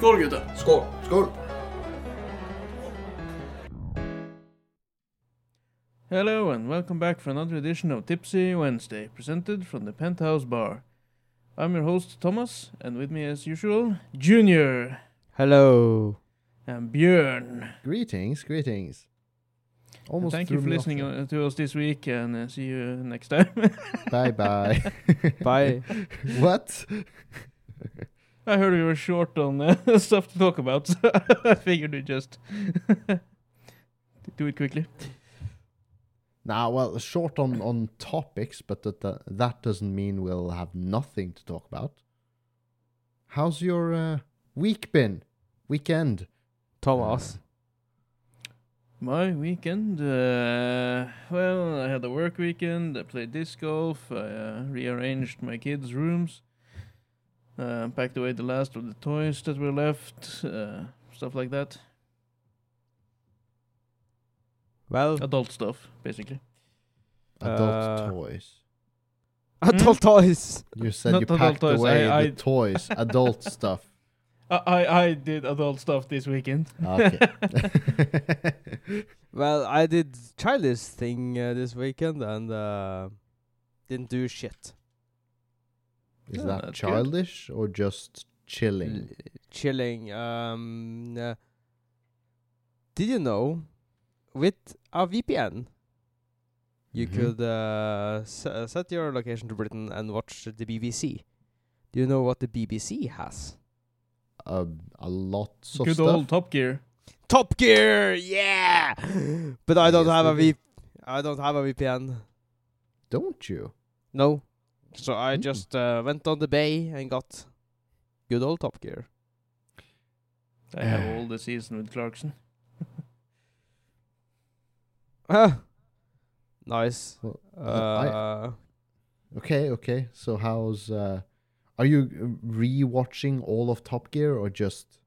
Skål gutta! Skål! Skål! Hello and welcome back for another edition of Tipsy Wednesday, presented from the Penthouse Bar. I'm your host Thomas, and with me as usual, Junior Hello. and Björn. Greetings, greetings. And Almost thank you threw for me off listening there. uh, to us this week, and uh, see you next time. Bye bye. Bye. what? I heard we were short on uh, stuff to talk about, so I figured we'd just do it quickly. Nah, well, short on, on topics, but that, that that doesn't mean we'll have nothing to talk about. How's your uh, week been? Weekend? Thomas. My weekend, uh, well, I had a work weekend. I played disc golf. I uh, rearranged my kids' rooms. Uh, packed away the last of the toys that were left. Uh, stuff like that. Well, Adult stuff, basically. Adult Uh, toys. adult toys. You said not you packed toys, away I- the toys. Adult stuff. I, I I did adult stuff this weekend. Okay. Well, I did childish thing uh, this weekend and uh, didn't do shit. Is Yeah, that that's good. childish or just chilling? L- chilling. Um, uh, did you know, with a VPN, you Mhm. could uh, s- uh, set your location to Britain and watch the BBC. Do you know what the BBC has? Uh, a lot of Good stuff. old Top Gear. Top Gear, yeah. But I don't Yes, have they a do. V. I don't have a VPN. Don't you? No. So I Mm. just uh, went on the bay and got good old Top Gear. I have all the season with Clarkson. Ah, nice. Well, I- Uh, Okay, okay. So how's uh are you re-watching all of Top Gear or just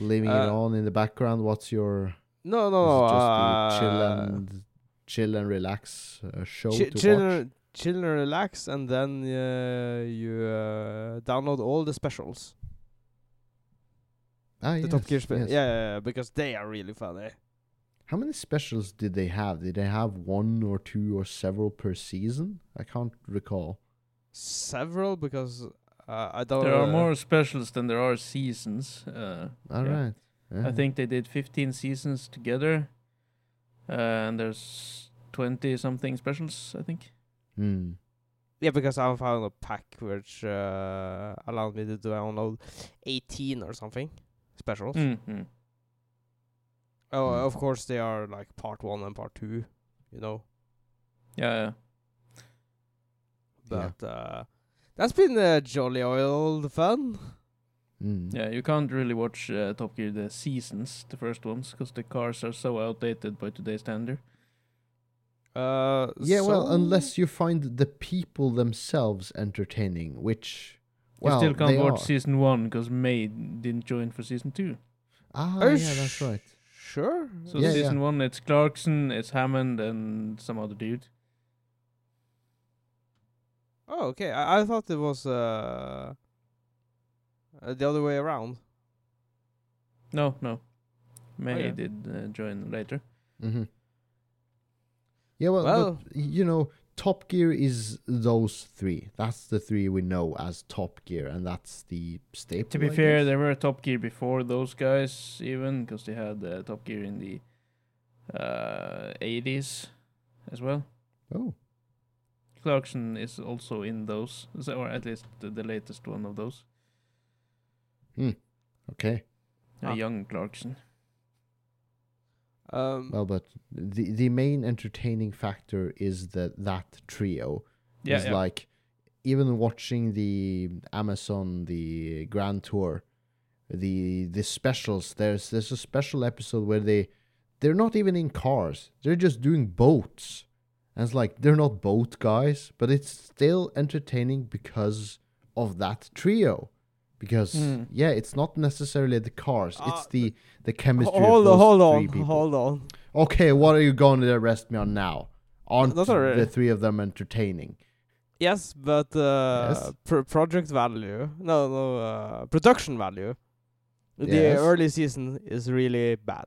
leaving it Uh, on in the background? What's your no, no, no. just the chill uh, and chill and relax uh, show chi- to chill, watch? And- chill and relax, and then uh, you uh, download all the specials. Ah, The yes, Top Gear specials. yes. Yeah, yeah, yeah, because they are really funny. How many specials did they have? Did they have one or two or several per season? I can't recall. Several, because uh, I don't. There are uh, more specials than there are seasons. Uh, All Yeah. right. I think they did 15 seasons together, uh, and there's 20 something specials. I think. Hmm. Yeah, because I found a pack which uh, allowed me to download 18 or something specials. Mm-hmm. Oh, Mm. of course they are like part one and part two, you know. Yeah, yeah. Yeah. But uh, that's been uh, jolly old fun. Mm. Yeah, you can't really watch uh, Top Gear the seasons, the first ones, because the cars are so outdated by today's standard. Uh, Yeah, well, unless you find the people themselves entertaining, which You well, still can't they watch are. season one because May didn't join for season two. Ah, Are yeah, that's right. Sure. So Yeah, season yeah. one, it's Clarkson, it's Hammond, and some other dude. Oh, okay. I, I thought it was uh, uh, the other way around. No, no. May yeah. did uh, join later. Mm-hmm. Yeah, well, Well- but you know, Top Gear is those three. That's the three we know as Top Gear, and that's the staple. To be I fair, guess. there were Top Gear before those guys, even because they had uh, Top Gear in the uh, 80s as well. oh, Clarkson is also in those, or at least the, the latest one of those. Hmm. Okay. A Ah. young Clarkson. Um, Well, but the the main entertaining factor is that that trio Yeah, is yeah. like even watching the Amazon the Grand Tour, the the specials. There's there's a special episode where they they're not even in cars. They're just doing boats. And it's like they're not boat guys, but it's still entertaining because of that trio. Because Mm. yeah, it's not necessarily the cars; Uh, it's the the chemistry. hold of on, hold on, people. hold on. Okay, what are you going to arrest me on now? Aren't Not already. the three of them entertaining? Yes, but uh, Yes. Pro- project value, no, no, uh, production value The Yes. early season is really bad.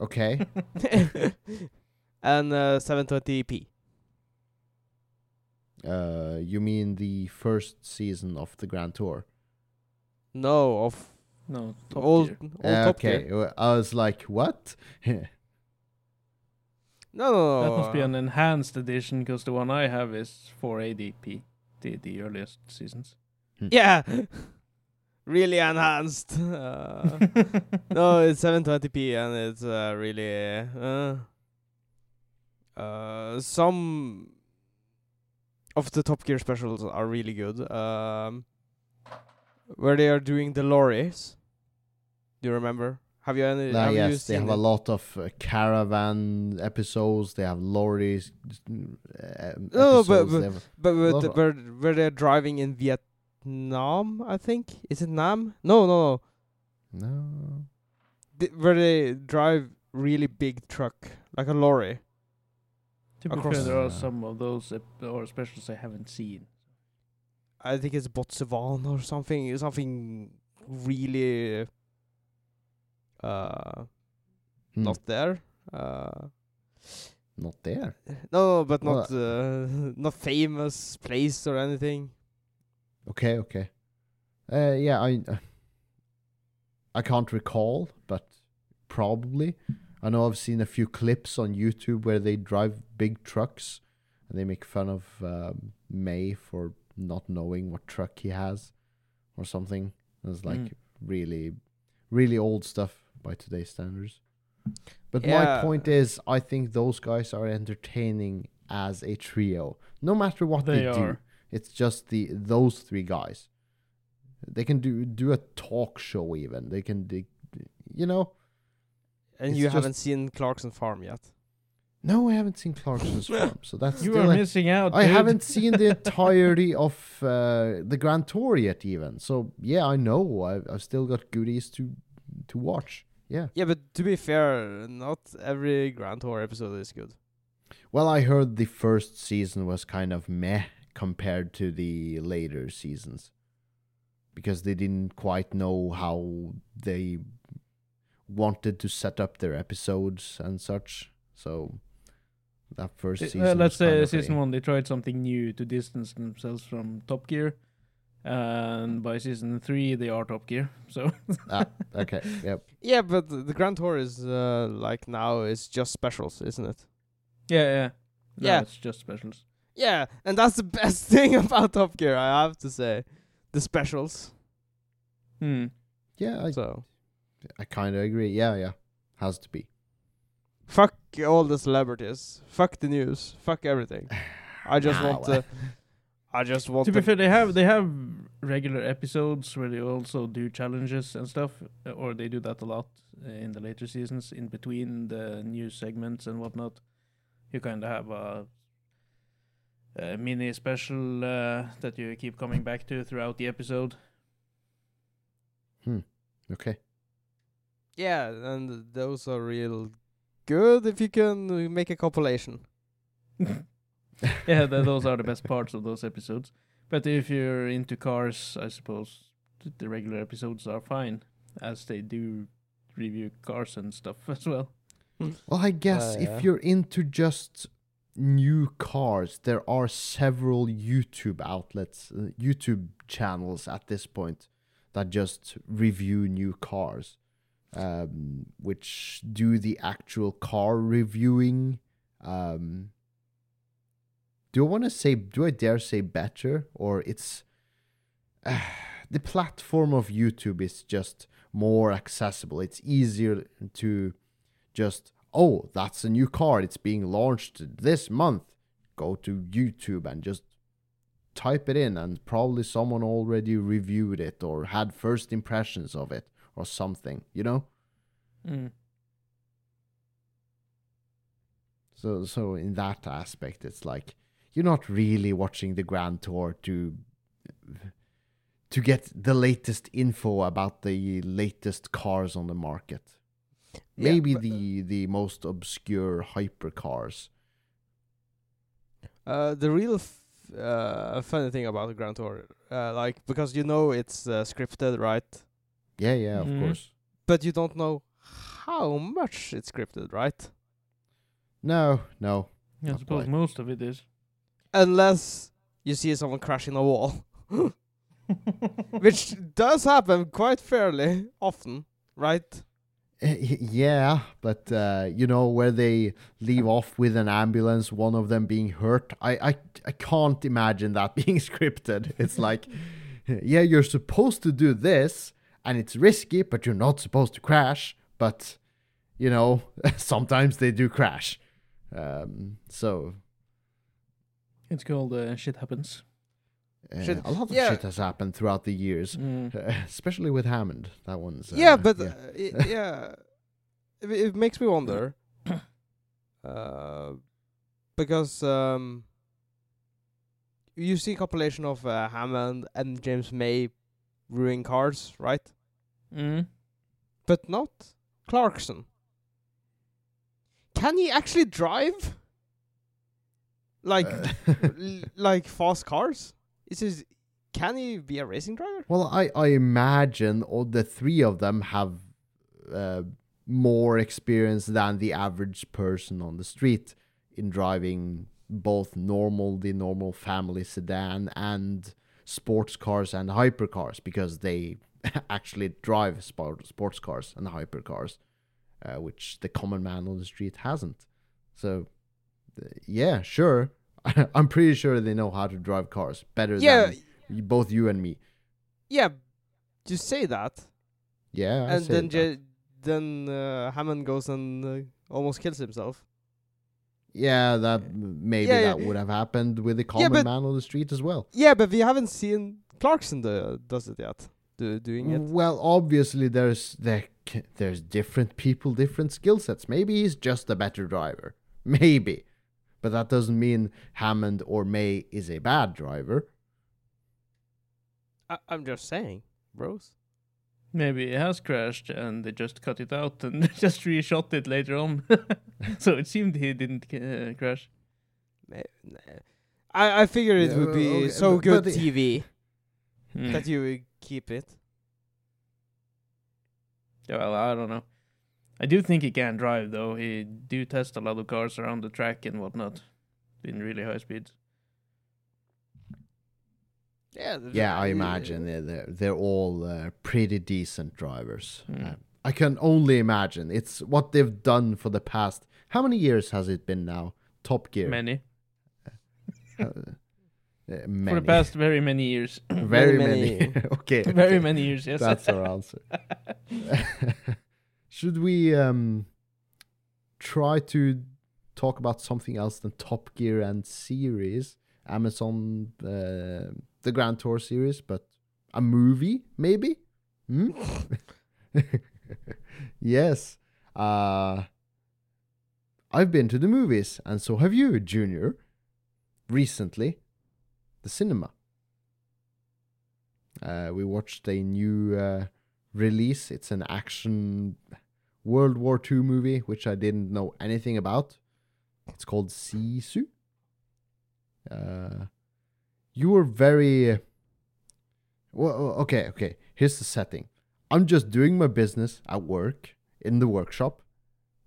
Okay. and uh, 720p. Uh, you mean the first season of the Grand Tour? No, of No, Top old, Gear. old Uh, Top okay. Gear. I was like, what? No, no, no. That must be an enhanced edition because the one I have is 480p, the the earliest seasons. Yeah. really enhanced. Uh, no, it's 720p and it's uh, really uh, uh, some of the Top Gear specials are really good. Um, where they are doing the lorries. Do you remember? Have you any? Have you yes, they seen have a lot of uh, caravan episodes. They have lorries. Uh, No, but- episodes, they have- But but the, where where they're driving in Vietnam, I think. Is it Nam? No, no, no. no. Th- where they drive really big truck, like a lorry. To be Across- fair, there are some of those ep- or specials I haven't seen. I think it's Botswana or something. Something really uh Hmm, not there. Uh not there. no, but not uh, not famous place or anything. Okay, okay. Uh, yeah, I uh, I can't recall, but probably. I know I've seen a few clips on YouTube where they drive big trucks, and they make fun of um, May for not knowing what truck he has, or something. It's like Mm. really, really old stuff by today's standards. But Yeah. my point is, I think those guys are entertaining as a trio, no matter what they, They do. It's just the those three guys. They can do do a talk show even. They can do, you know. And you haven't seen Clarkson Farm yet. No, I haven't seen Clarkson's farm, so that's You still are a- missing out. I dude. haven't seen the entirety of uh, the Grand Tour yet, even. So yeah, I know. I've, I've still got goodies to to watch. Yeah. Yeah, but to be fair, not every Grand Tour episode is good. Well, I heard the first season was kind of meh compared to the later seasons because they didn't quite know how they wanted to set up their episodes and such. So that first Uh, season. let's say season one they tried something new to distance themselves from Top Gear, and by season three they are Top Gear. So Ah, okay. Yep. Yeah, but the the Grand Tour is uh, like now is just specials, isn't it? yeah, yeah, no, Yeah. it's just specials. Yeah, and that's the best thing about Top Gear, I have to say. The specials. Hmm. Yeah, I So I kind of agree. Yeah, yeah. Has to be. fuck all the celebrities. Fuck the news. Fuck everything. I just Ah, want to. I just want To be fair, they have they have regular episodes where they also do challenges and stuff, uh, or they do that a lot uh, in the later seasons. In between the news segments and whatnot, you kind of have a, a mini special uh, that you keep coming back to throughout the episode. Hmm. Okay. Yeah, and those are real good if you can uh, make a compilation. yeah, th- those are the best parts of those episodes. But if you're into cars, I suppose the regular episodes are fine, as they do review cars and stuff as well. Well, I guess Uh, yeah. if you're into just new cars, there are several YouTube outlets, uh, YouTube channels at this point that just review new cars, um, which do the actual car reviewing. Um, do I want to say? Do I dare say better, or it's the platform of YouTube is just more accessible. It's easier to just oh that's a new car it's being launched this month go to youtube and just type it in and probably someone already reviewed it or had first impressions of it or something you know Mm. so so in that aspect it's like you're not really watching the grand tour to to get the latest info about the latest cars on the market Yeah, maybe but, the the most obscure hypercars Uh, the real f- uh, funny thing about the Grand Tour, uh, like because you know it's uh, scripted, right? Yeah, yeah, of Mhm. course. but you don't know how much it's scripted, right? No, no. I Not suppose quite. most of it is. Unless you see someone crashing a wall, which does happen quite fairly often, right? Uh, Yeah, but uh, you know where they leave off with an ambulance, one of them being hurt. I, I, I can't imagine that being scripted. It's like, yeah, you're supposed to do this, and it's risky, but you're not supposed to crash. But you know, sometimes they do crash. Um, so it's called uh, shit happens. uh, Shit- a lot of yeah. shit has happened throughout the years, Mm. especially with Hammond. That one's uh, yeah, but yeah. Uh, i- yeah, it, it makes me wonder. uh, because um, you see compilation of uh, Hammond and James May ruining cars, right? Mm. But not Clarkson. Can he actually drive? Like, Uh, l- like fast cars? Is his, can he be a racing driver? Well, I, I imagine all the three of them have uh, more experience than the average person on the street in driving both normal, the normal family sedan, and sports cars and hypercars because they actually drive sport, sports cars and hypercars, uh, which the common man on the street hasn't. So, uh, yeah, sure. I'm pretty sure they know how to drive cars better Yeah, than both you and me. yeah. You say that, Yeah, I and then. J- then uh, Hammond goes and uh, almost kills himself. Yeah, that maybe Yeah, that would have happened with the common but- man on the street as well. Yeah, but we haven't seen Clarkson do, does it yet. Do, doing it. Well, obviously there's there there's different people, different skill sets. Maybe he's just a better driver, maybe, but that doesn't mean Hammond or May is a bad driver. I, I'm just saying, bros. Maybe it has crashed and they just cut it out and just reshot it later on. so it seemed he didn't uh, crash. I I figured it Yeah, would be okay, so but- good but TV Mm. that you would keep it. Yeah, well, I don't know. I do think he can drive though. He do test a lot of cars around the track and whatnot in really high speeds. Yeah. th- Yeah, I imagine they're they're, they're all uh, pretty decent drivers. Hmm. Uh, I can only imagine. It's what they've done for the past. How many years has it been now? Top Gear. Many. Uh, uh, many. For the past very many years. very Very many. many. okay. very okay. many years, yes. That's our answer. Should we um try to talk about something else than Top Gear and series? Amazon, uh, the Grand Tour series, but a movie, maybe? Hmm? yes. Uh, I've been to the movies, and so have you, Junior. Recently, the cinema. Uh, we watched a new uh, release. It's an action World War II movie, which I didn't know anything about. It's called Sisu. You were very. Well, okay, okay. Here's the setting. I'm just doing my business at work in the workshop,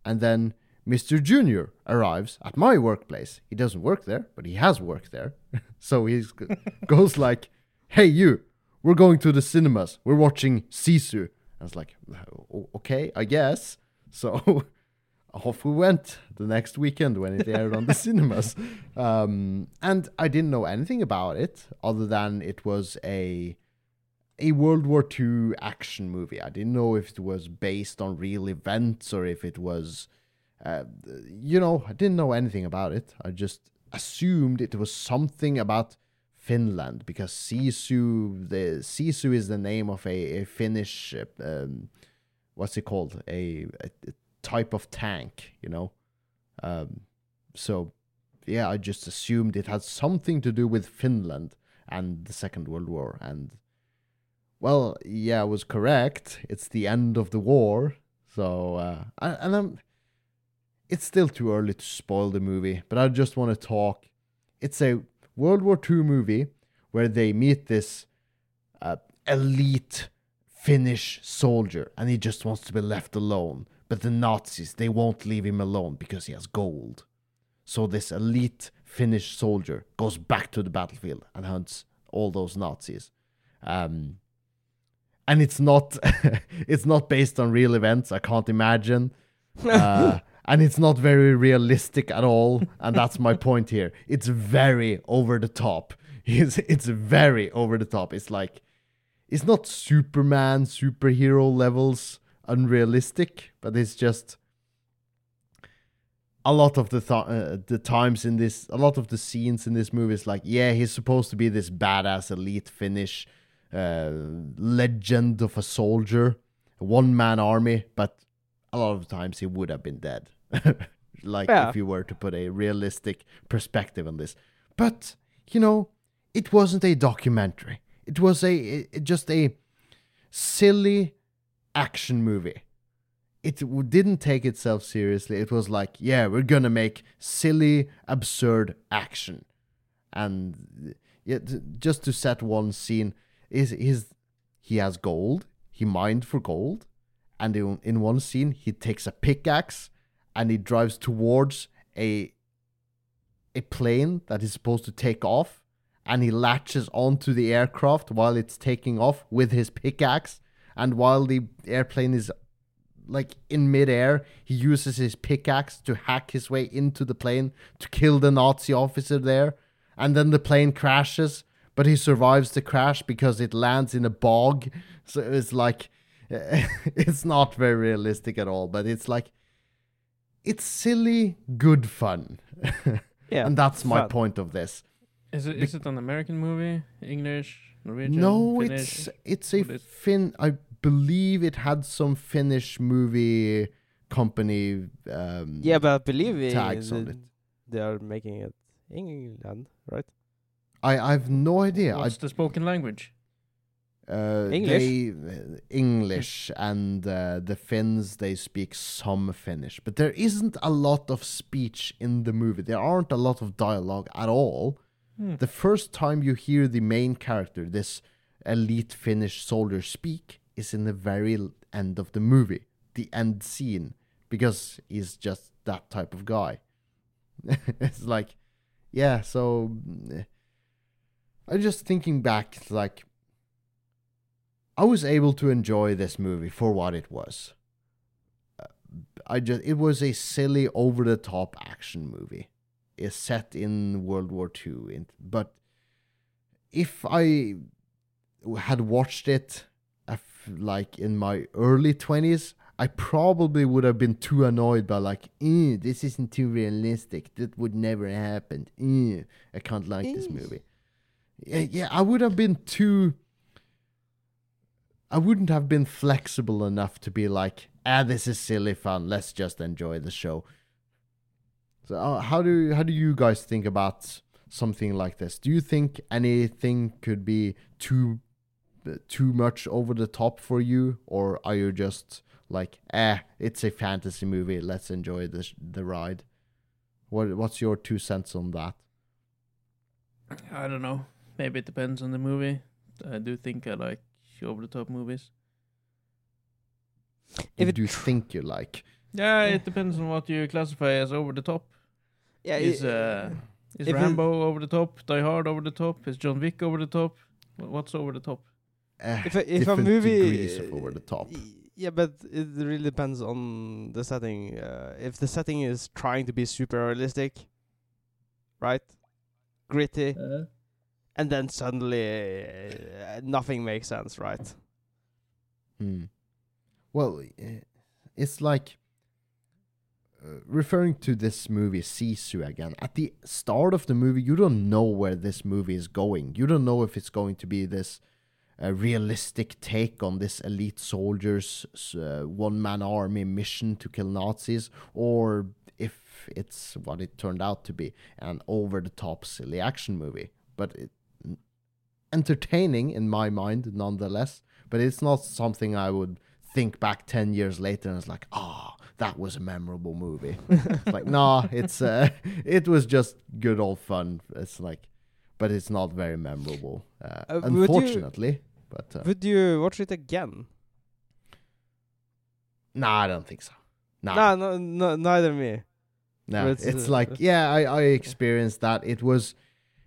and then Mr. Junior arrives at my workplace. He doesn't work there, but he has worked there. so he goes like, "Hey, you! We're going to the cinemas. We're watching Sisu." I was like, oh, "Okay, I guess." So off we went the next weekend when it aired on the cinemas. Um, and I didn't know anything about it other than it was a a World War II action movie. I didn't know if it was based on real events or if it was, uh, you know, I didn't know anything about it. I just assumed it was something about Finland because Sisu, the Sisu is the name of a, a Finnish, um, what's it called, a, a, a type of tank, you know. Um, so, yeah, I just assumed it had something to do with Finland and the Second World War and well, yeah, I was correct. It's the end of the war. So, uh, and, I'm, it's still too early to spoil the movie, but I just want to talk. It's a World War II movie where they meet this uh, elite Finnish soldier and he just wants to be left alone. But the Nazis, they won't leave him alone because he has gold. So this elite Finnish soldier goes back to the battlefield and hunts all those Nazis. Um, and it's not it's not based on real events. I can't imagine. Uh, and it's not very realistic at all. And that's my point here. It's very over the top. It's it's very over the top. It's like it's not Superman superhero levels unrealistic, but it's just a lot of the th- uh, the times in this, a lot of the scenes in this movie is like, yeah, he's supposed to be this badass elite Finnish uh, legend of a soldier, one man army, but a lot of times he would have been dead. like Yeah. if you were to put a realistic perspective on this, but you know, it wasn't a documentary. It was a it, just a silly action movie it didn't take itself seriously. It was like, yeah, we're gonna make silly, absurd action, and yeah, t- just to set one scene is his he has gold. He mined for gold, and in, in one scene he takes a pickaxe and he drives towards a a plane that is supposed to take off, and he latches onto the aircraft while it's taking off with his pickaxe. And while the airplane is like in midair, he uses his pickaxe to hack his way into the plane to kill the Nazi officer there. And then the plane crashes, but he survives the crash because it lands in a bog. So it's like, it's not very realistic at all, but it's like, it's silly, good fun. Yeah, and that's my fun. point of this. Is it is it an American movie? English, Norwegian, no, Finnish? it's it's a What is- Fin. I believe it had some Finnish movie company. Um, Yeah, but I believe i- tags on it. they are making it England, right? I I've no idea. I What's the spoken language? uh, English? They, uh, English and uh, the Finns they speak some Finnish, but there isn't a lot of speech in the movie. There aren't a lot of dialogue at all. Hmm. The first time you hear the main character, this elite Finnish soldier, speak is in the very end of the movie, the end scene, because he's just that type of guy. it's like, yeah, so mm, I'm just thinking back, like, I was able to enjoy this movie for what it was. Uh, I just it was a silly, over the top action movie. It's set in World War II, but if I had watched it af- like in my early twenties, I probably would have been too annoyed by like, "Eh, this isn't too realistic. That would never happen. Eh, I can't like this movie. Yeah, yeah, I would have been too. I wouldn't have been flexible enough to be like, ah, this is silly fun. Let's just enjoy the show. So, uh, how do how do you guys think about something like this? Do you think anything could be too too much over the top for you, or are you just like, eh, it's a fantasy movie. Let's enjoy the the ride. What what's your two cents on that? I don't know. Maybe it depends on the movie. I do think I like over the top movies. If What it do you tr- think you like? Yeah, Yeah. it depends on what you classify as over the top. Yeah, Is i- uh is if it- Rambo over the top? Die Hard over the top? Is John Wick over the top? What's over the top? Eh, if a, if a movie degrees of over the top. Yeah, but it really depends on the setting. Uh, if the setting is trying to be super realistic, right, gritty, and then suddenly uh, nothing makes sense, right? Hmm. Well, it's like referring to this movie Sisu again. At the start of the movie, you don't know where this movie is going. You don't know if it's going to be this uh, realistic take on this elite soldiers' uh, one-man army mission to kill Nazis, or if it's what it turned out to be an over-the-top silly action movie. But it, entertaining in my mind, nonetheless. But it's not something I would think back 10 years later and it's like, ah, that was a memorable movie. it's like, nah, it's, uh, it was just good old fun. It's like, but it's not very memorable, uh, Uh, would you- unfortunately. But uh, Would you watch it again? Nah, I don't think so. Nah, Nah, no, no, neither me. nah. It's, it's, uh, like yeah, I I experienced that. It was,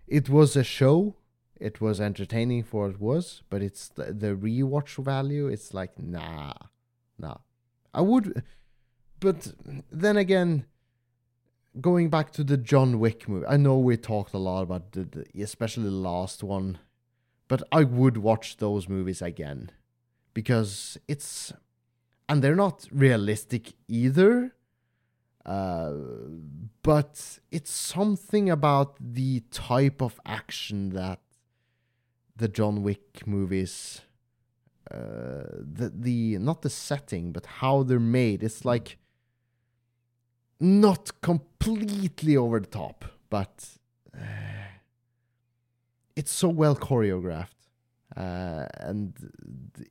it was a show. It was entertaining for it was, but it's the, the rewatch value. It's like nah, nah. I would, but then again, going back to the John Wick movie, I know we talked a lot about the, the especially the last one, but I would watch those movies again because it's and they're not realistic either. Uh, but it's something about the type of action that the John Wick movies uh the the not the setting but how they're made it's like not completely over the top but uh, it's so well choreographed uh, and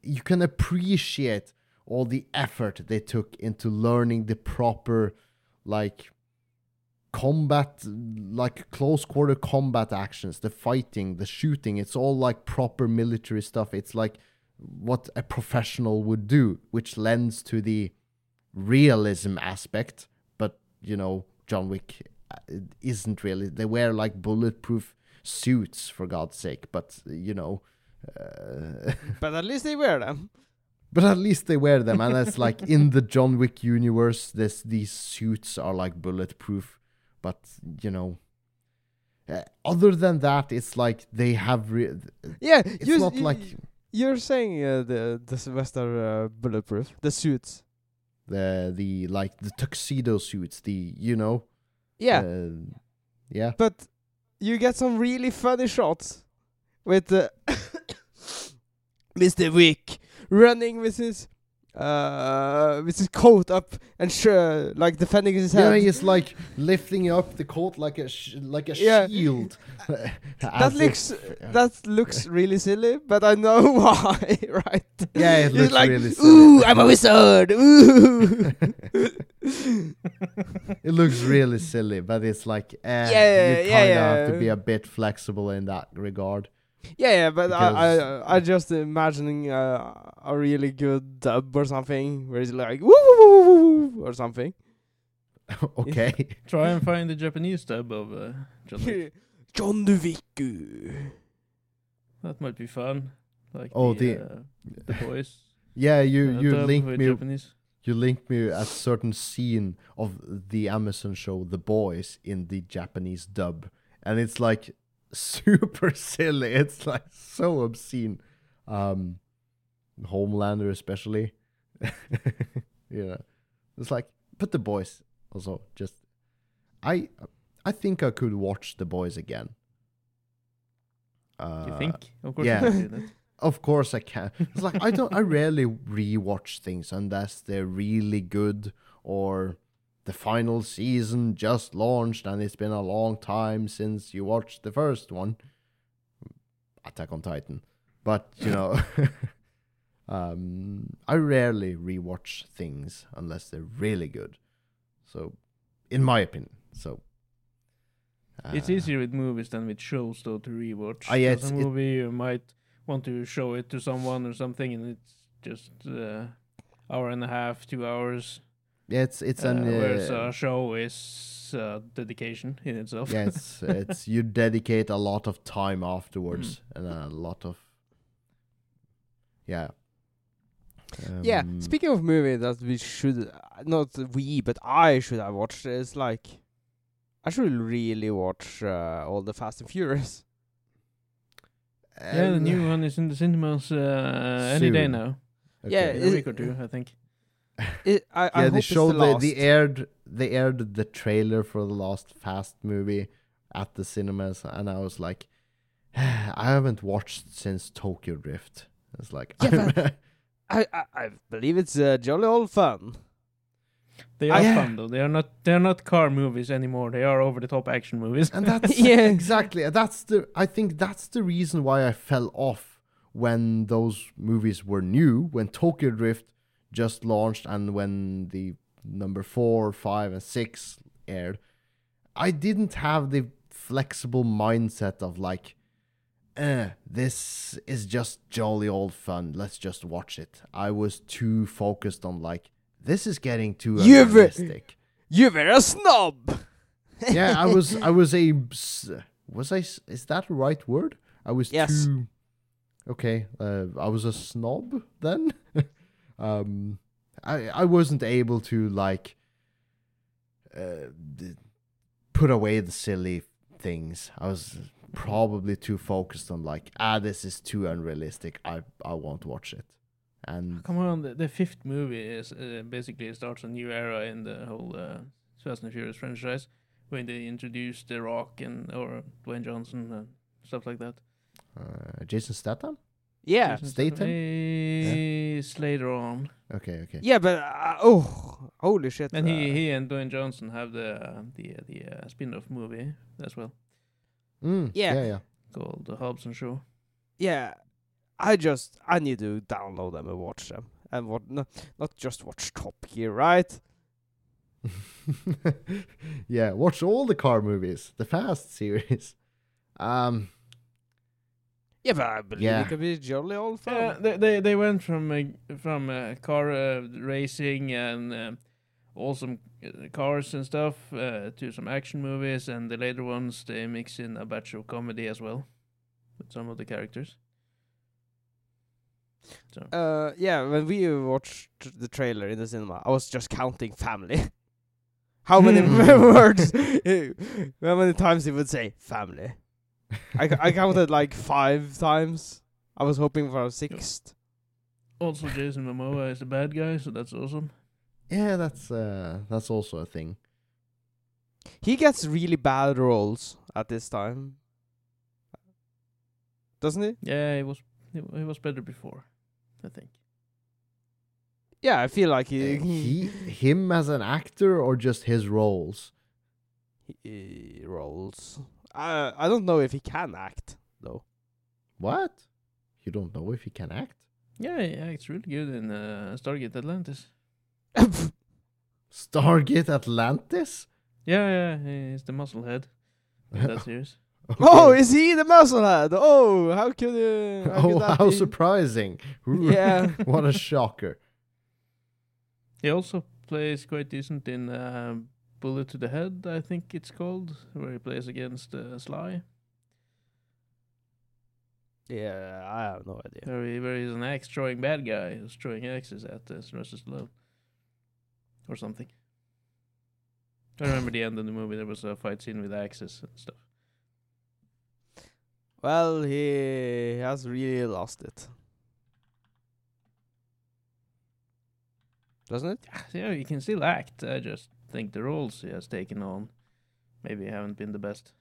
you can appreciate all the effort they took into learning the proper like combat like close quarter combat actions the fighting the shooting it's all like proper military stuff. It's like what a professional would do which lends to the realism aspect you know john wick uh, isn't really they wear like bulletproof suits for god's sake but you know uh, But at least they wear them. but at least they wear them and it's like in the john wick universe this these suits are like bulletproof but you know uh, other than that it's like they have re- Yeah, it's not like you're saying uh, the the Sylvester uh, bulletproof, the suits. The the like the tuxedo suits the you know Yeah, uh, yeah but you get some really funny shots with uh, Mr. Wick running with his uh with his coat up and sh- like defending his yeah head. he's like lifting up the coat like a like a Yeah. shield that looks if- that looks really silly, but I know why, right? yeah it He's looks like, really silly. ooh, I'm a wizard. Ooh. it looks really silly but it's like eh, Yeah, you kind of have to be a bit flexible in that regard yeah, yeah, but I, I, I just imagining uh, a really good dub or something where he's like woo woo woo woo woo or something. okay Try and find the Japanese dub of uh, John Wick. John Wick. That might be fun. Like Oh, the, the- uh, the boys. yeah you uh, you dub linked me Japanese. you linked me a certain scene of the Amazon show The Boys in the Japanese dub, and it's like super silly. It's like so obscene. Um, Homelander especially. you know, it's like, but The Boys also just. I I think I could watch The Boys again. Uh, you think? Of course yeah. you can of course I can. It's like I don't I rarely rewatch things unless they're really good or the final season just launched and it's been a long time since you watched the first one. Attack on Titan. But, you know, um I rarely rewatch things unless they're really good. So in my opinion. So It's uh, easier with movies than with shows, though, to rewatch. Ah, yeah, it's- a movie you might want to show it to someone or something, and it's just uh, hour and a half, two hours. Yeah, it's it's uh, an whereas uh, a show is uh, dedication in itself. yeah, it's it's you dedicate a lot of time afterwards and a lot of yeah. yeah, Um, speaking of movie that we should not we but I should have watched is like I should really watch uh, all the Fast and Furious. Yeah, the new one is in the cinemas uh, any day Soon. now. Yeah, In a week or two, I think. It, I, I yeah, hope they it's showed the the, last. they aired they aired the trailer for the last Fast movie at the cinemas, and I was like, I haven't watched since Tokyo Drift. It's like, Yeah, I, I I believe it's uh, jolly old fun. They are Yeah. fun though. They are not. They are not car movies anymore. They are over the top action movies. and that's Yeah. exactly that's the I think that's the reason why I fell off when those movies were new, when Tokyo Drift just launched and when the number four, five, and six aired. I didn't have the flexible mindset of like, eh, this is just jolly old fun. Let's just watch it. I was too focused on like this is getting too unrealistic. You were a snob. yeah, I was I was a. was I? is that the right word? I was Yes. too Okay, uh, I was a snob then. um I I wasn't able to like uh, put away the silly things. I was probably too focused on like ah this is too unrealistic. I I won't watch it. And Come on, the, the fifth movie is uh, basically starts a new era in the whole uh, Fast and Furious franchise when they introduced The Rock and or Dwayne Johnson and stuff like that. uh, Jason Statham? Yeah. Jason Statham? Is later on, Okay, okay. Yeah, but uh, oh, holy shit! and he uh, he and Dwayne Johnson have the uh, the uh, the uh, spin-off movie as well Mm, Yeah. yeah, yeah. called The Hobbs and Shaw. yeah, I just I need to download them and watch them, and what no, not just watch Top Gear, right? yeah, watch all the car movies, the Fast series. Um, Yeah, but I believe Yeah. it could be jolly old fun. Yeah, they they they went from uh, from uh, car uh, racing and um, awesome uh, cars and stuff uh, to some action movies, and the later ones they mix in a batch of comedy as well with some of the characters. So Uh, yeah, when we watched the trailer in the cinema, I was just counting family. How many words? How many times he would say family? I, c- I counted like five times. I was hoping for a sixth. also Jason Momoa is a bad guy, so that's awesome. yeah, that's uh, that's also a thing. He gets really bad roles at this time, doesn't he? Yeah, he was he, he was better before, I think. Yeah, I feel like he, Uh, he, him as an actor, or just his roles. he roles. I I don't know if he can act though. What? You don't know if he can act? Yeah, he acts really good in uh, Stargate Atlantis. Stargate Atlantis? Yeah, yeah, he's the musclehead in that series. Oh, is he the musclehead? Oh, how could uh, how oh, could that how be? surprising! Yeah. what a shocker! He also plays quite decent in uh, Bullet to the Head, I think it's called, where he plays against uh, Sly, Yeah, I have no idea. where, he, where he's an axe throwing bad guy who's throwing axes at uh, Sylvester Stallone. Or something. I remember the end of the movie, there was a fight scene with axes and stuff. Well, he has really lost it. Doesn't it? Yeah, you can still act, I just think the roles he has taken on maybe haven't been the best.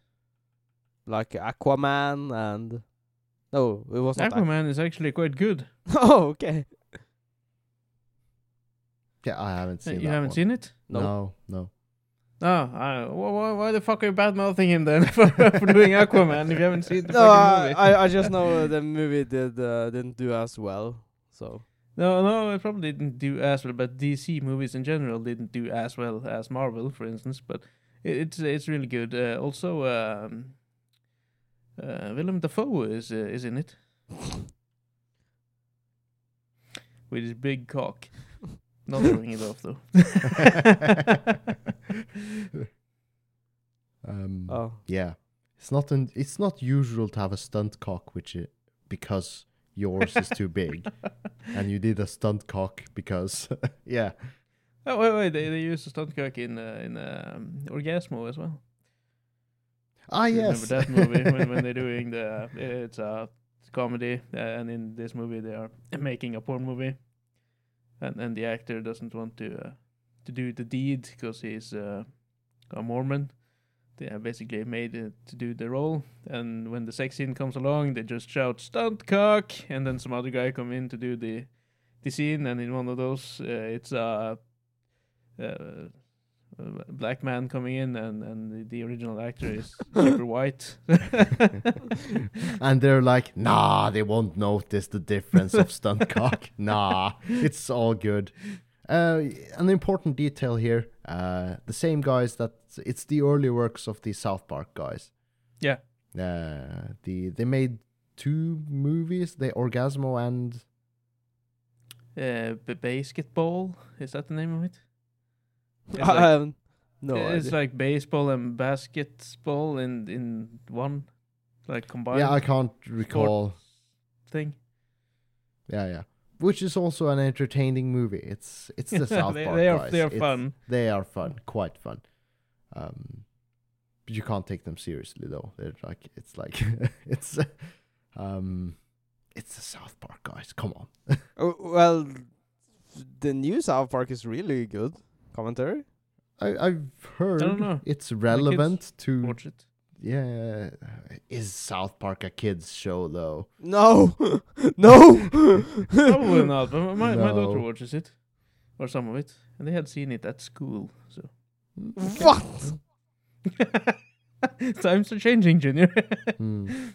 Like Aquaman and no, it was not. Aquaman. Aquaman is actually quite good. oh, okay. Yeah, I haven't seen. you that haven't one. seen it? No. No, no. Oh, I, why, why, why the fuck are you bad mouthing him then for, for doing Aquaman if you haven't seen the No, fucking I, movie? I I just know the movie did uh, didn't do as well. So no, no, it probably didn't do as well, but DC movies in general didn't do as well as Marvel, for instance. But it, it's it's really good. Uh, also, um, uh, Willem Dafoe is uh, is in it with his big cock. Not throwing it off though. um, oh yeah, it's not an, It's not usual to have a stunt cock, which i because yours is too big, and you did a stunt cock because yeah. Oh wait, wait, they they use a stunt cock in uh, in um, Orgazmo as well. Ah yes, Remember that movie when, when they're doing the it's a comedy uh, and in this movie they are making a porn movie, and and the actor doesn't want to uh, to do the deed because he's uh, a Mormon. They have basically made it to do the role, and when the sex scene comes along, they just shout "stunt cock," and then some other guy come in to do the the scene, and in one of those, uh, it's a. Uh, a black man coming in and and the, the original actor is super white and they're like, nah, they won't notice the difference of stunt cock. Nah, it's all good. Uh, an important detail here: uh, the same guys that it's the early works of the South Park guys. Yeah. Uh, the they made two movies, the Orgazmo and uh, b- basketball. Is that the name of it? It's I like- haven't- no, it's idea. like baseball and basketball in in one, like combined Yeah, I can't recall. thing. Yeah, yeah. Which is also an entertaining movie. It's it's the South they, Park they are guys. they are It's- fun. They are fun, quite fun. Um, but you can't take them seriously though. They're like it's like it's um it's the South Park guys. Come on. Oh, well, the new South Park is really good commentary. I I've heard know. it's relevant to Watch it. Yeah. Is South Park a kids show though? No, no. Probably not. But my, my daughter watches it, or some of it, and they had seen it at school. So What? times are changing, Junior. Hmm.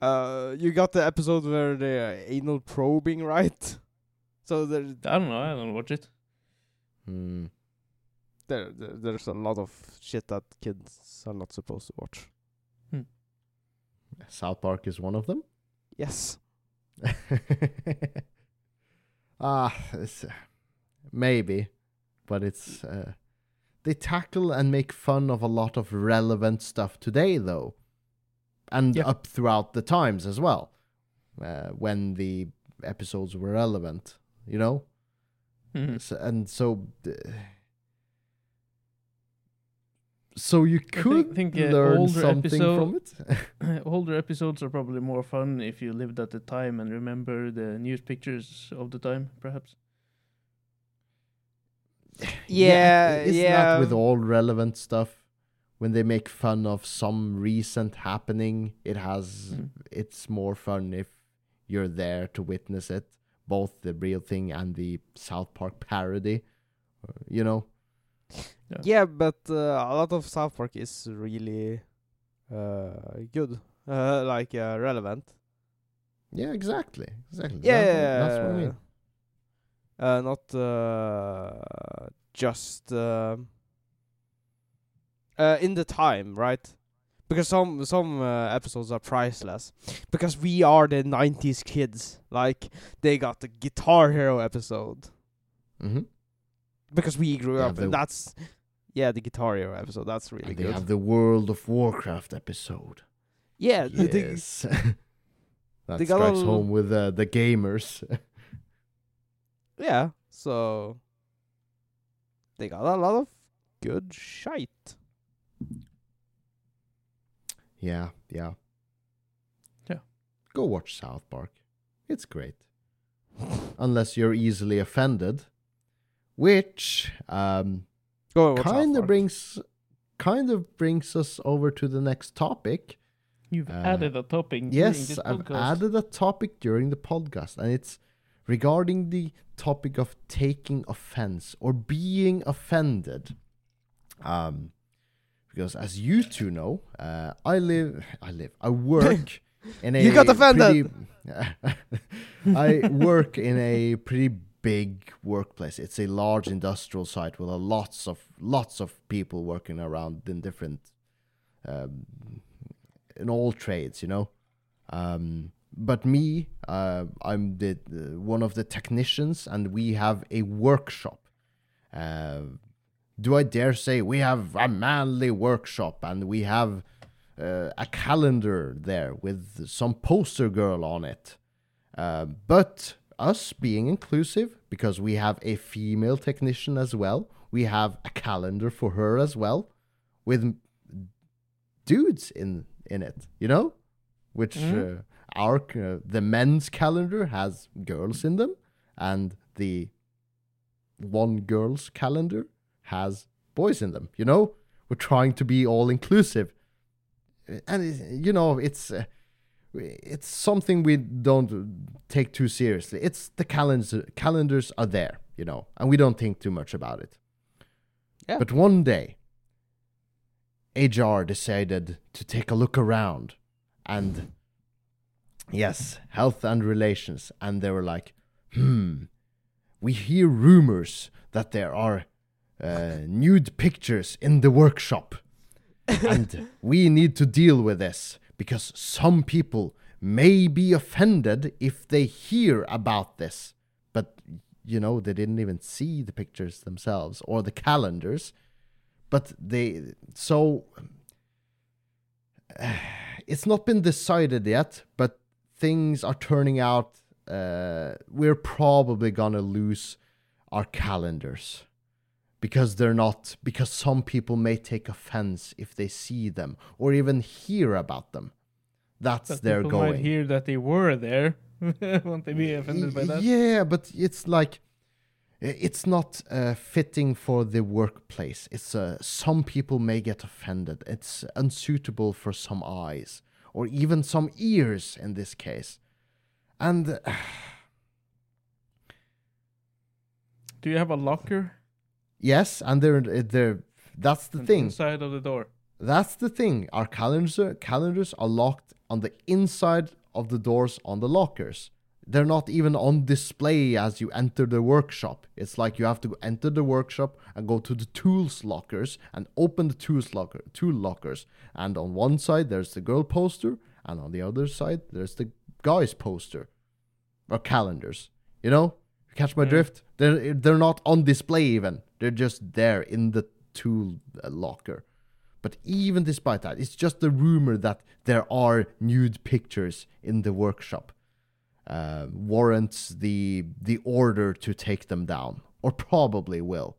Uh, you got the episode where they are anal probing, right? So there, I don't know. I don't watch it. Hmm. There, there, there's a lot of shit that kids are not supposed to watch. South Park is one of them. Yes. ah, it's, uh, maybe, but it's uh, they tackle and make fun of a lot of relevant stuff today, though, and Yeah. up throughout the times as well, uh, when the episodes were relevant, you know. Mhm. S- and so, uh, so you think- could think, uh, learn older something from it. Older episodes are probably more fun if you lived at the time and remember the news pictures of the time, perhaps. Yeah, isn't yeah. that with all relevant stuff? When they make fun of some recent happening, it has Mm. it's more fun if you're there to witness it, both the real thing and the South Park parody. uh, You know, Yeah, but uh, a lot of South Park is really uh, good, uh, like uh, relevant. yeah, exactly, exactly. Yeah, That- that's what I mean. Uh, not uh, just um uh, in the time, right? Because some some uh, episodes are priceless. Because we are the '90s kids. Like they got the Guitar Hero episode. hmm Because we grew Yeah, up, the- and that's yeah, the Guitar Hero episode. That's really And they good. have the World of Warcraft episode. yeah, the- the- Yes, that they strikes all- home with uh, the gamers. yeah. So they got a lot of good shite. Yeah, yeah. Yeah. Go watch South Park. It's great. Unless you're easily offended, which um, Go and watch South kind of brings kind of brings us over to the next topic. You've Uh, added a topic. Yes, this I've podcast. added a topic during the podcast, and it's regarding the topic of taking offense or being offended. Um, because as you two know, uh, I live, I live, I work in a. You got offended! pretty- I work in a pretty big workplace. It's a large industrial site with a lots of lots of people working around in different, um, in all trades, you know. Um, but me, uh, I'm the, one of the technicians, and we have a workshop. Uh, do I dare say we have a manly workshop, and we have uh, a calendar there with some poster girl on it. Uh, but us being inclusive, because we have a female technician as well, we have a calendar for her as well, with dudes in in it. You know, which Mhm. uh, our uh, the men's calendar has girls in them, and the one girl's calendar has boys in them. You know, we're trying to be all inclusive, and you know it's. Uh, it's something we don't take too seriously. It's the calendars calendars are there, you know, and we don't think too much about it. Yeah. But one day HR decided to take a look around and yes, health and relations and they were like, "Hmm, we hear rumors that there are uh, nude pictures in the workshop." and we need to deal with this because some people may be offended if they hear about this. but you know they didn't even see the pictures themselves or the calendars but they so it's not been decided yet but things are turning out uh, we're probably gonna lose our calendars because they're not because some people may take offense if they see them or even hear about them that's But their people going might hear that they were there. Won't they be offended by that? Yeah, but it's like it's not uh, fitting for the workplace. It's uh, some people may get offended. It's unsuitable for some eyes or even some ears in this case. And uh, Do you have a locker yes, and they're they're that's the on thing. inside of the door? That's the thing. Our calendars are, calendars are locked on the inside of the doors on the lockers. They're not even on display as you enter the workshop. It's like you have to enter the workshop and go to the tools lockers and open the tools locker tool lockers. And on one side there's the girl poster, and on the other side there's the guys poster or calendars. You know, catch my Mm. drift. They're they're not on display even. They're just there in the tool uh, locker. But even despite that, it's just a rumor that there are nude pictures in the workshop. Uh, warrants the the order to take them down, or probably will.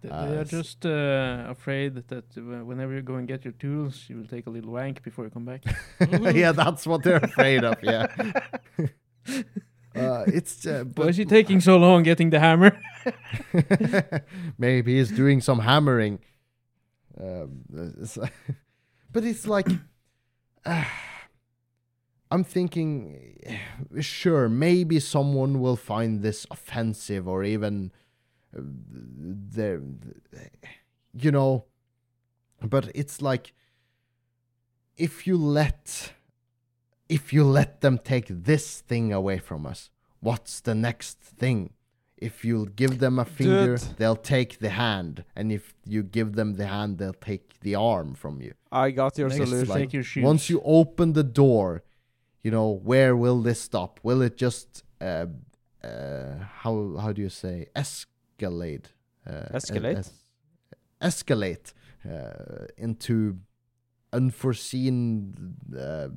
They, Uh, they are just uh, afraid that uh, whenever you go and get your tools, you will take a little wank before you come back. yeah, that's what they're afraid of. Yeah. uh, it's uh, Why is he taking so long getting the hammer? Maybe he's doing some hammering. Um, it's- but it's like, uh, I'm thinking, sure, maybe someone will find this offensive or even, uh, there, you know, but it's like, if you let, if you let them take this thing away from us, what's the next thing? If you give them a finger, it. they'll take the hand, and if you give them the hand, they'll take the arm from you. I got your Next, solution. like- take your shoes. Once you open the door, you know where will this stop? Will it just uh, uh, how how do you say escalate? Uh, Escalate? es- escalate uh, into unforeseen uh,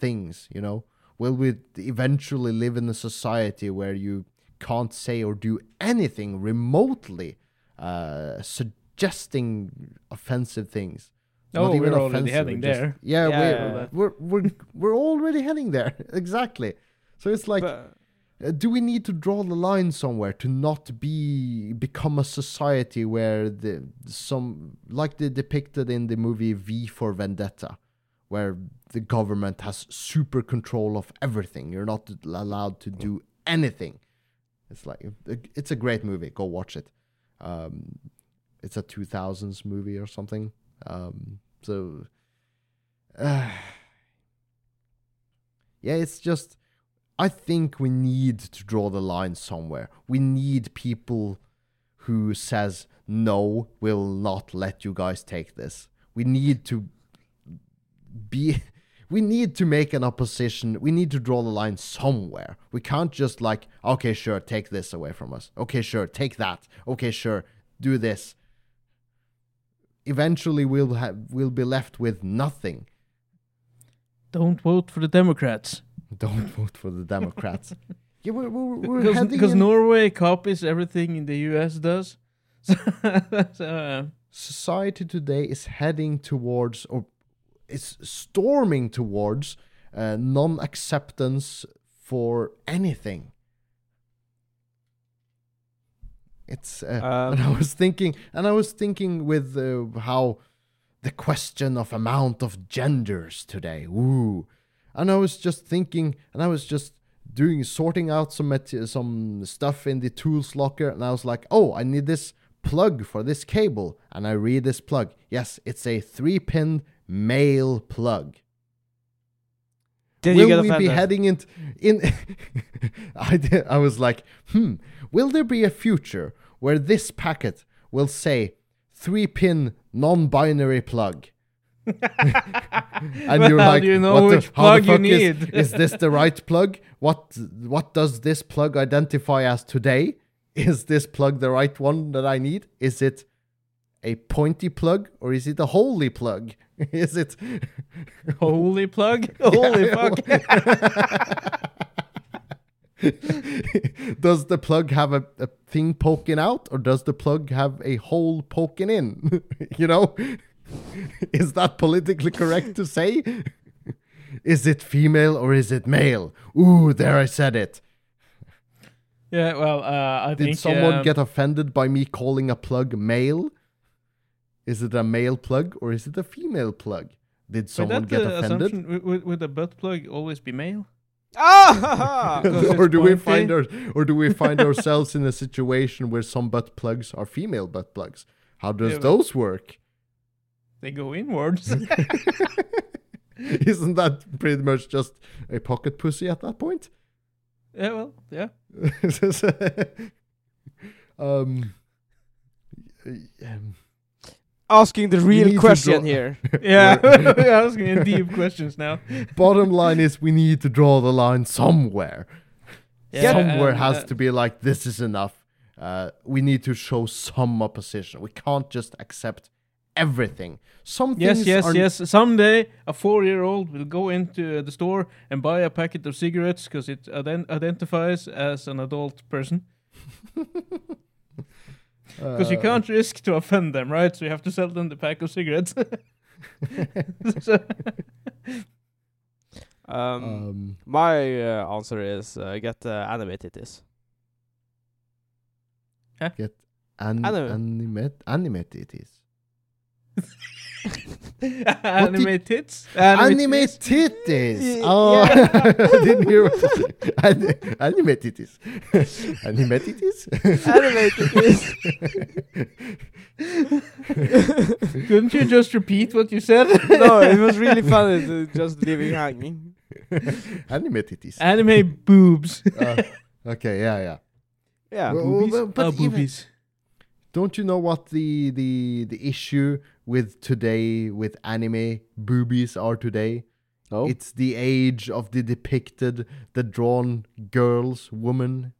things. You know, will we eventually live in a society where you can't say or do anything remotely uh, suggesting offensive things? Oh, we're already offensive, heading just- there. Yeah, Yeah. We're, we're we're we're already heading there. exactly. So it's like, But- uh, do we need to draw the line somewhere to not be become a society where the some like they depicted in the movie V for Vendetta, where the government has super control of everything. You're not allowed to do anything. It's like it's a great movie. Go watch it. Um, it's a 2000s movie or something. Um, so, uh, yeah, it's just. I think we need to draw the line somewhere. We need people who says no, we'll not let you guys take this. We need to be. We need to make an opposition. We need to draw the line somewhere. We can't just like, okay, sure, take this away from us. Okay, sure, take that. Okay, sure, do this eventually we'll have we'll be left with nothing. Don't vote for the Democrats. Don't vote for the Democrats. yeah, we're, we're, we're Because, in- Norway copies everything in the US does. So, so, uh, society today is heading towards or is storming towards uh, non-acceptance for anything. It's uh, and I Um, was thinking, and I was thinking with uh, how the question of amount of genders today, ooh, and I was just thinking, and I was just doing sorting out some some stuff in the tools locker, and I was like, oh, I need this plug for this cable, and I read this plug. Yes, it's a three-pin male plug. Did will we be heading in? in I did, I was like, hmm. Will there be a future where this packet will say three pin non-binary plug? and you're like, you know what the- which how the plug you fuck is- Is, this the right plug? What what does this plug identify as today? Is this plug the right one that I need? Is it a pointy plug or is it a holy plug? Is it Holy plug! Holy fuck! does the plug have a, a thing poking out or does the plug have a hole poking in? you know? Is that politically correct to say? Is it female or is it male? Ooh, there I said it. yeah, well, uh, I Did think someone um, get offended by me calling a plug male? Is it a male plug or is it a female plug? Did someone that, get offended? assumption- would- Would, would a butt plug always be male? Ah! Or do we find our, or do we find ourselves in a situation where some butt plugs are female butt plugs? How does Yeah, those work? They go inwards. Isn't that pretty much just a pocket pussy at that point? yeah, well, yeah. um, um, Asking the real question here. Yeah, we're asking deep questions now. bottom line is we need to draw the line somewhere. Yeah, somewhere and, has uh, to be like this is enough. Uh, we need to show some opposition. We can't just accept everything. Some Yes, yes, are yes. Someday a four-year-old will go into the store and buy a packet of cigarettes because it ident- identifies as an adult person. Because you uh, can't risk to offend them, right? So you have to sell them the pack of cigarettes. So- Um, Um, my uh, answer is uh, get uh, animated this. get an- Anime. animate animated it is. Anime tits. Anime tits. titties. Oh, yeah. I didn't hear what An- anime titties. anime titties. animated this. Couldn't you just repeat what you said? no, it was really funny to just leaving hanging. anime titties. Anime boobs. Uh, okay, yeah, yeah. Yeah. Well, boobies. well, but oh, even- boobies. Don't you know what the the the issue with today with anime boobies are today? Oh. It's the age of the depicted, the drawn girls, women,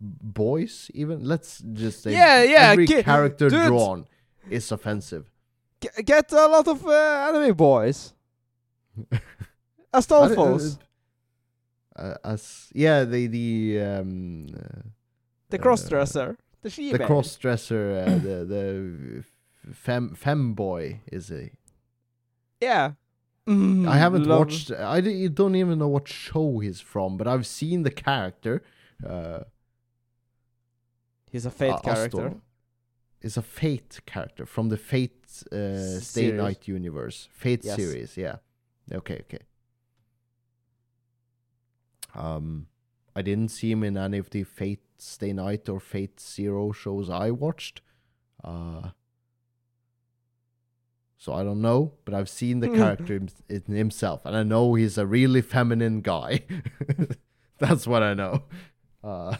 boys. Even let's just say, Yeah, yeah, every ki- character dude. drawn is offensive. Get a lot of uh, anime boys. Astolfos. Uh, as yeah, the the um, uh, the uh, crossdresser. The the cross dresser, uh, the the fem femboy is he? Yeah. Mm, I haven't love- watched. I don't even know what show he's from, but I've seen the character. Uh, He's a fate uh, character. Astor is a Fate character from the Fate uh, Stay. Night universe, Fate Yes. series. Yeah. Okay. Okay. Um, I didn't see him in any of the Fate Stay Night or Fate Zero shows I watched. Uh, so I don't know, but I've seen the character in himself, and I know he's a really feminine guy. That's what I know. Uh,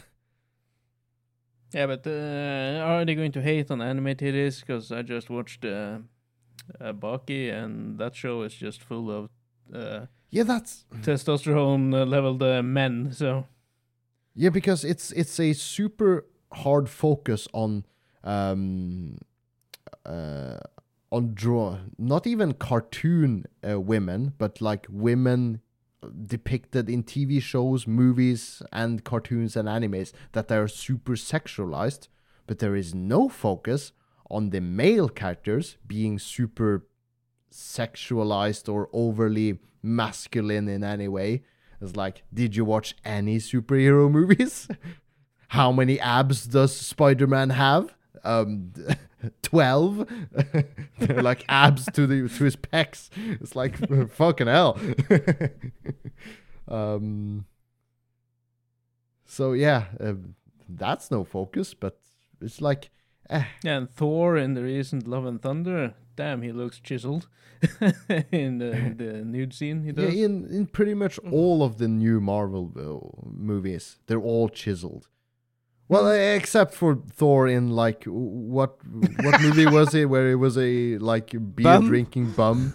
Yeah, but uh, are they going to hate on anime titties? Because I just watched uh, uh, Baki, and that show is just full of uh, yeah, that's testosterone leveled uh, men. So Yeah, because it's it's a super hard focus on um uh on draw not even cartoon uh, women, but like women depicted in TV shows, movies, and cartoons and animes that they are super sexualized, but there is no focus on the male characters being super sexualized or overly masculine in any way. It's like, did you watch any superhero movies? How many abs does Spider Man have? Um, twelve. They're like abs to the to his pecs. It's like fucking hell. um. So yeah, uh, that's no focus, but it's like, eh, yeah, and Thor in the recent Love and Thunder, damn, he looks chiseled in the, the nude scene. He yeah, does. in in pretty much all of the new Marvel uh, movies, they're all chiseled. Well, except for Thor in like what what movie was it where it was a like beer Bum? drinking bum?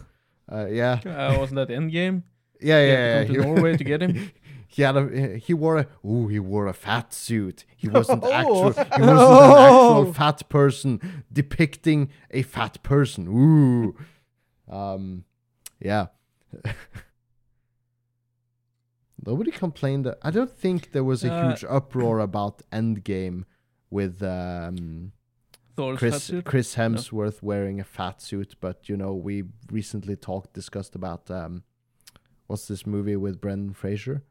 Uh, yeah, Uh, wasn't that Endgame? yeah, yeah. to yeah. to Norway to get him. He had a he wore a ooh he wore a fat suit. He wasn't Oh. actual he wasn't an actual fat person depicting a fat person. Ooh, um, yeah. Nobody complained. That, I don't think there was a Uh, huge uproar about Endgame with um, Chris. Chris Hemsworth wearing a fat suit. But you know, we recently talked discussed about um, what's this movie with Brendan Fraser?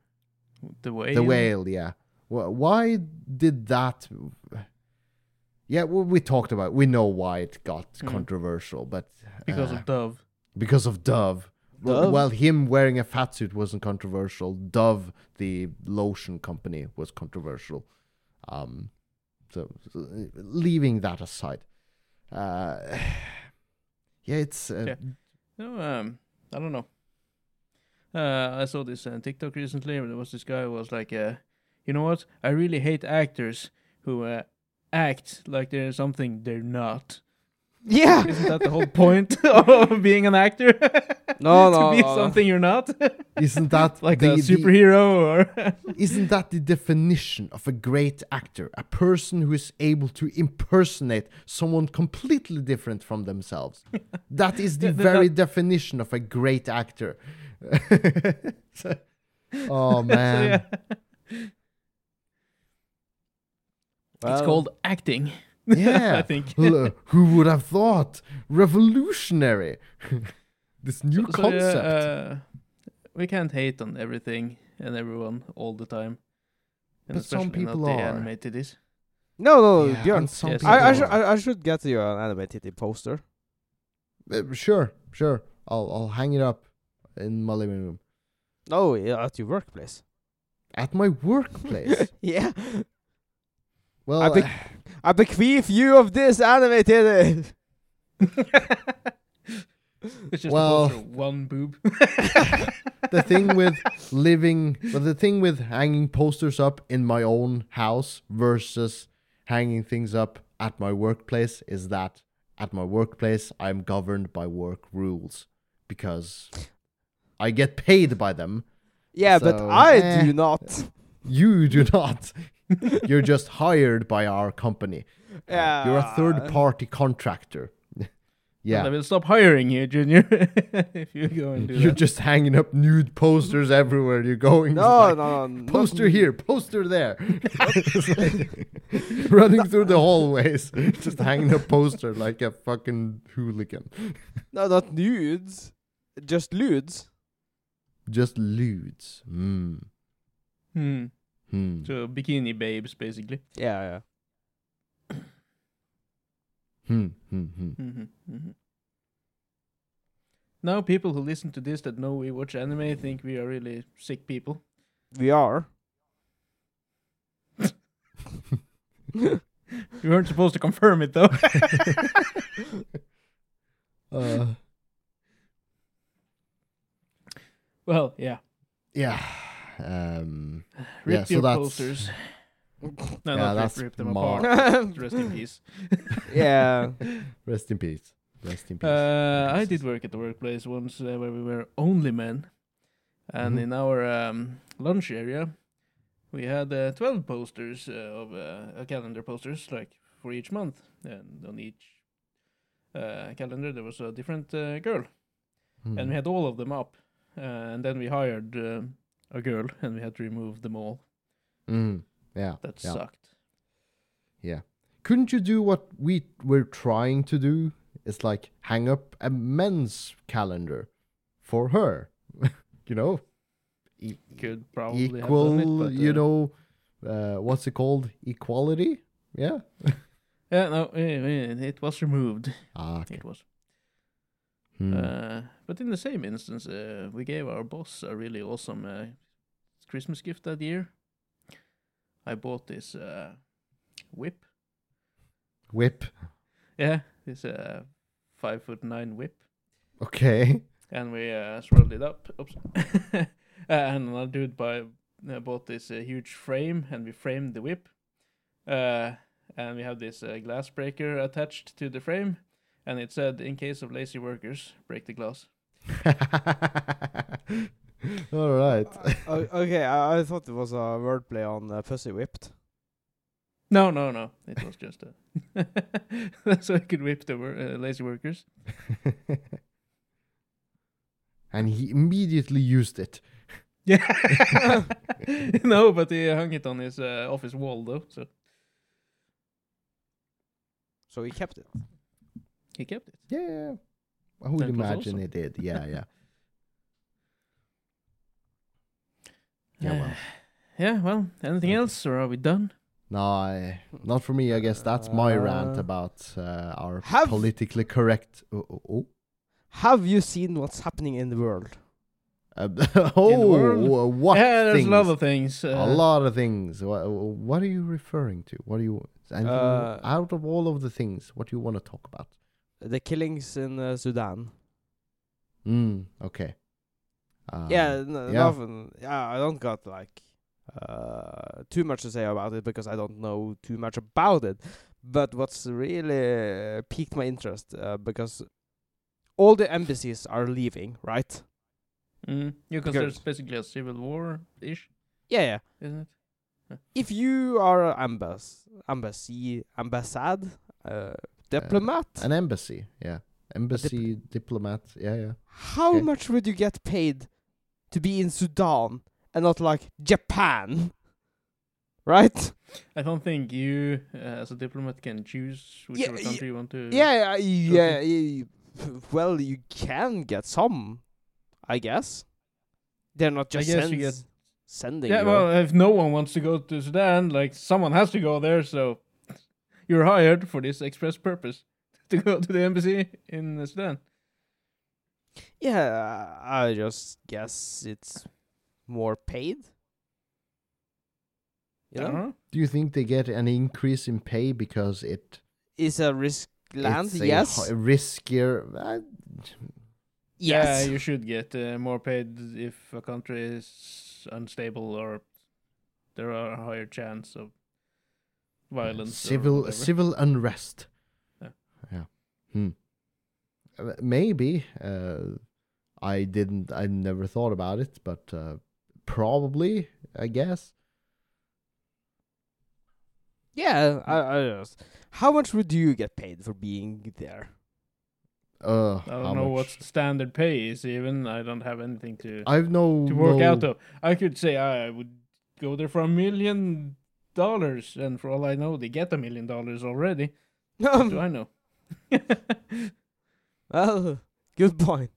The whale. The whale, yeah. Why did that? Yeah, well, we talked about. We know why it got Mm. controversial, but Because uh, of Dove. because of Dove. Well, Dove? well, him wearing a fat suit wasn't controversial. Dove, the lotion company, was controversial. Um, so, so, leaving that aside, uh, yeah, it's uh, Yeah. No, um, I don't know. Uh, I saw this on TikTok recently. There was this guy who was like, uh, "You know what? I really hate actors who uh, act like they're something they're not." Yeah. Isn't that the whole point of being an actor? No, to no, be no. something you're not, isn't that like the, a the- superhero or Isn't that the definition of a great actor? A person who is able to impersonate someone completely different from themselves. that is the Yeah, that- very definition of a great actor. So- oh So, man. yeah. Well, it's called acting. Yeah. I think. L- Who would have thought? Revolutionary. this new So, yeah, concept. uh, we can't hate on everything and everyone all the time. And But some especially not people the are. animated is. No, no, Yeah, Björn. some Yes. I, I, are. should, I, I should get you an animated poster. Uh, sure, sure. I'll I'll hang it up in my living room. No, yeah, at your workplace. At my workplace. yeah. well, I be- I bequeath you of this animated. It's just Well- a poster one boob. the thing with living well the thing with hanging posters up in my own house versus hanging things up at my workplace is that at my workplace I'm governed by work rules because I get paid by them. Yeah, but I eh. do not. You do not. You're just hired by our company. Yeah. You're a third party contractor. I yeah. will stop hiring you, Junior, if you go and do You're that. just hanging up nude posters everywhere you're going. No, like, no, no. poster not- here, poster there. Like running through the hallways, just hanging a poster like a fucking hooligan. No, not nudes. Just lewds. Just lewds. Hmm. Hmm. Hmm. So bikini babes, basically. Yeah, yeah. Hmm. Hmm. Hmm. hmm hmm Now people who listen to this that know we watch anime think we are really sick people. We are. You weren't supposed to confirm it though. Uh, well, yeah. yeah. Um. Rip Yeah, so your that's- posters. No, Yeah, not that's rip, rip them mar- apart. Rest in peace. yeah. Rest in peace. Rest in peace. Uh, I did work at the workplace once uh, where we were only men, and Mhm. in our um, lunch area, we had uh, twelve posters uh, of uh, calendar posters, like for each month, and on each uh, calendar there was a different uh, girl, Hmm. and we had all of them up, uh, and then we hired uh, a girl, and we had to remove them all. Mm. Yeah. That yeah. sucked. Yeah, couldn't you do what we were trying to do? It's like hang up a men's calendar for her. you know, E- Could probably have equal. it, but, you uh, know, uh, what's it called? Equality. Yeah. Yeah, no, eh, eh, it was removed. Ah, okay. It was. Uh, but in the same instance, uh, we gave our boss a really awesome uh, Christmas gift that year. I bought this uh, whip. Whip. Yeah, this uh, five foot nine whip, Okay. and we uh, swirled it up. Oops. uh, and another dude uh, bought this uh, huge frame, and we framed the whip. Uh, and we have this uh, glass breaker attached to the frame, and it said, "In case of lazy workers, break the glass." All right. O- okay, I, I thought it was a wordplay on uh, Pussy Whipped. No, no, no. It was just a so I could whip the wor- uh, lazy workers. and he immediately used it. Yeah. no, but he hung it on his uh, office wall though, so So he kept it. He kept it. Yeah. I would That imagine awesome. he did. Yeah, yeah. Yeah, well. yeah. Well, anything else, or are we done? No, I, not for me. I guess that's my rant Uh, about uh, our have- politically correct. Oh, oh, oh. Have you seen what's happening in the world? Uh, oh, world? what yeah, there's things? a lot of things. Uh, a lot of things. What, what are you referring to? What do you? anything Uh, out of all of the things, what do you want to talk about? The killings in uh, Sudan. Mm, okay. Um, yeah, n- yeah. nothing. Yeah, I don't got like uh, too much to say about it because I don't know too much about it. But what's really uh, piqued my interest uh, because all the embassies are leaving, right? Mm, yeah, because Because- there's basically a civil war ish, Yeah, yeah. isn't it? If you are an ambass- embassy, ambassad, uh, diplomat, An embassy, yeah. Embassy, diplomat, yeah, yeah. how okay. much would you get paid to be in Sudan and not like Japan? Right? I don't think you, uh, as a diplomat, can choose whichever Yeah, country you want to. Yeah, yeah, yeah. Well, you can get some, I guess. They're not just guess sends- get- sending. Yeah, you. well, if no one wants to go to Sudan, like someone has to go there, so you're hired for this express purpose to go to the embassy in Sudan. yeah, I just guess it's more paid. You I don't know, know. Do you think they get an increase in pay because it is a risk land. it's a Yes, hi- riskier? Uh, yes. Yeah, you should get uh, more paid if a country is unstable or there are a higher chance of violence. civil whatever. civil unrest. Yeah. Yeah. Hmm. Uh, Maybe. Uh, I didn't. I never thought about it, but uh, probably. I guess. yeah, I, I just. How much would you get paid for being there? Uh, I don't know much? what the standard pay is. Even I don't have anything to I've no to work no, out though. I could say I would go there for a million dollars, and for all I know, they get a million dollars already. What do I um, know? well, good point.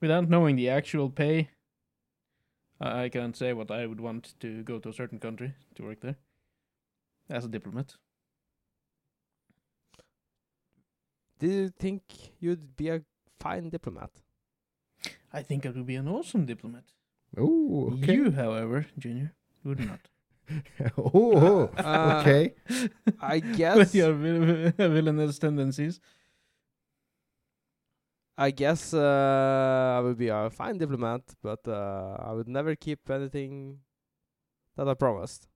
Without knowing the actual pay, I I can't say what I would want to go to a certain country to work there as a diplomat. Do you think you'd be a fine diplomat? I think I would be an awesome diplomat. Oh, okay. You, however, Junior, would not. oh, Uh, okay. I guess With your villainous tendencies. I guess uh, I would be a fine diplomat, but uh, I would never keep anything that I promised.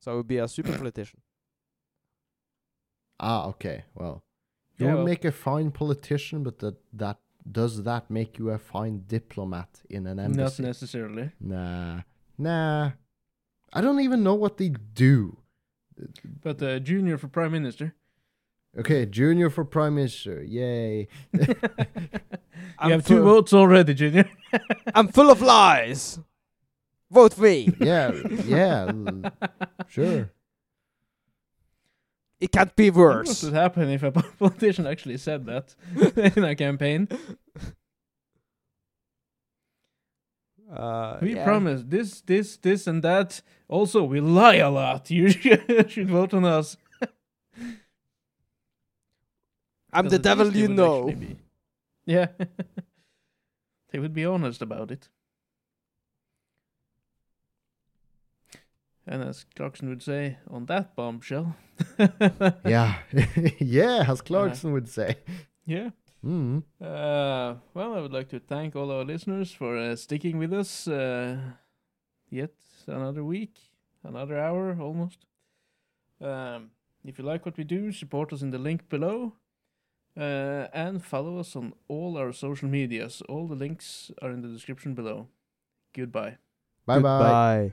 So I would be a super politician. Ah, okay. Well, you Yeah, would well- make a fine politician, but that that does that make you a fine diplomat in an embassy? Not necessarily. Nah, nah. I don't even know what they do. But uh, Junior for Prime Minister. Okay, junior for prime minister. Yay! you I'm have two votes already, Junior. I'm full of lies. Vote me. Yeah, yeah. l- sure. It can't be worse. What would happen if a politician actually said that in a campaign? Uh, We yeah. promise this, this, this, and that. Also, we lie a lot. You should, should vote on us. I'm the devil you know. actually Yeah. they would be honest about it. And as Clarkson would say, on that bombshell. Yeah, yeah. As Clarkson would say. Yeah. Mm. Uh, well, I would like to thank all our listeners for uh, sticking with us uh, yet another week. another hour almost. Um, if you like what we do, support us in the link below. Uh, and follow us on all our social medias. All the links are in the description below. Goodbye. Bye bye.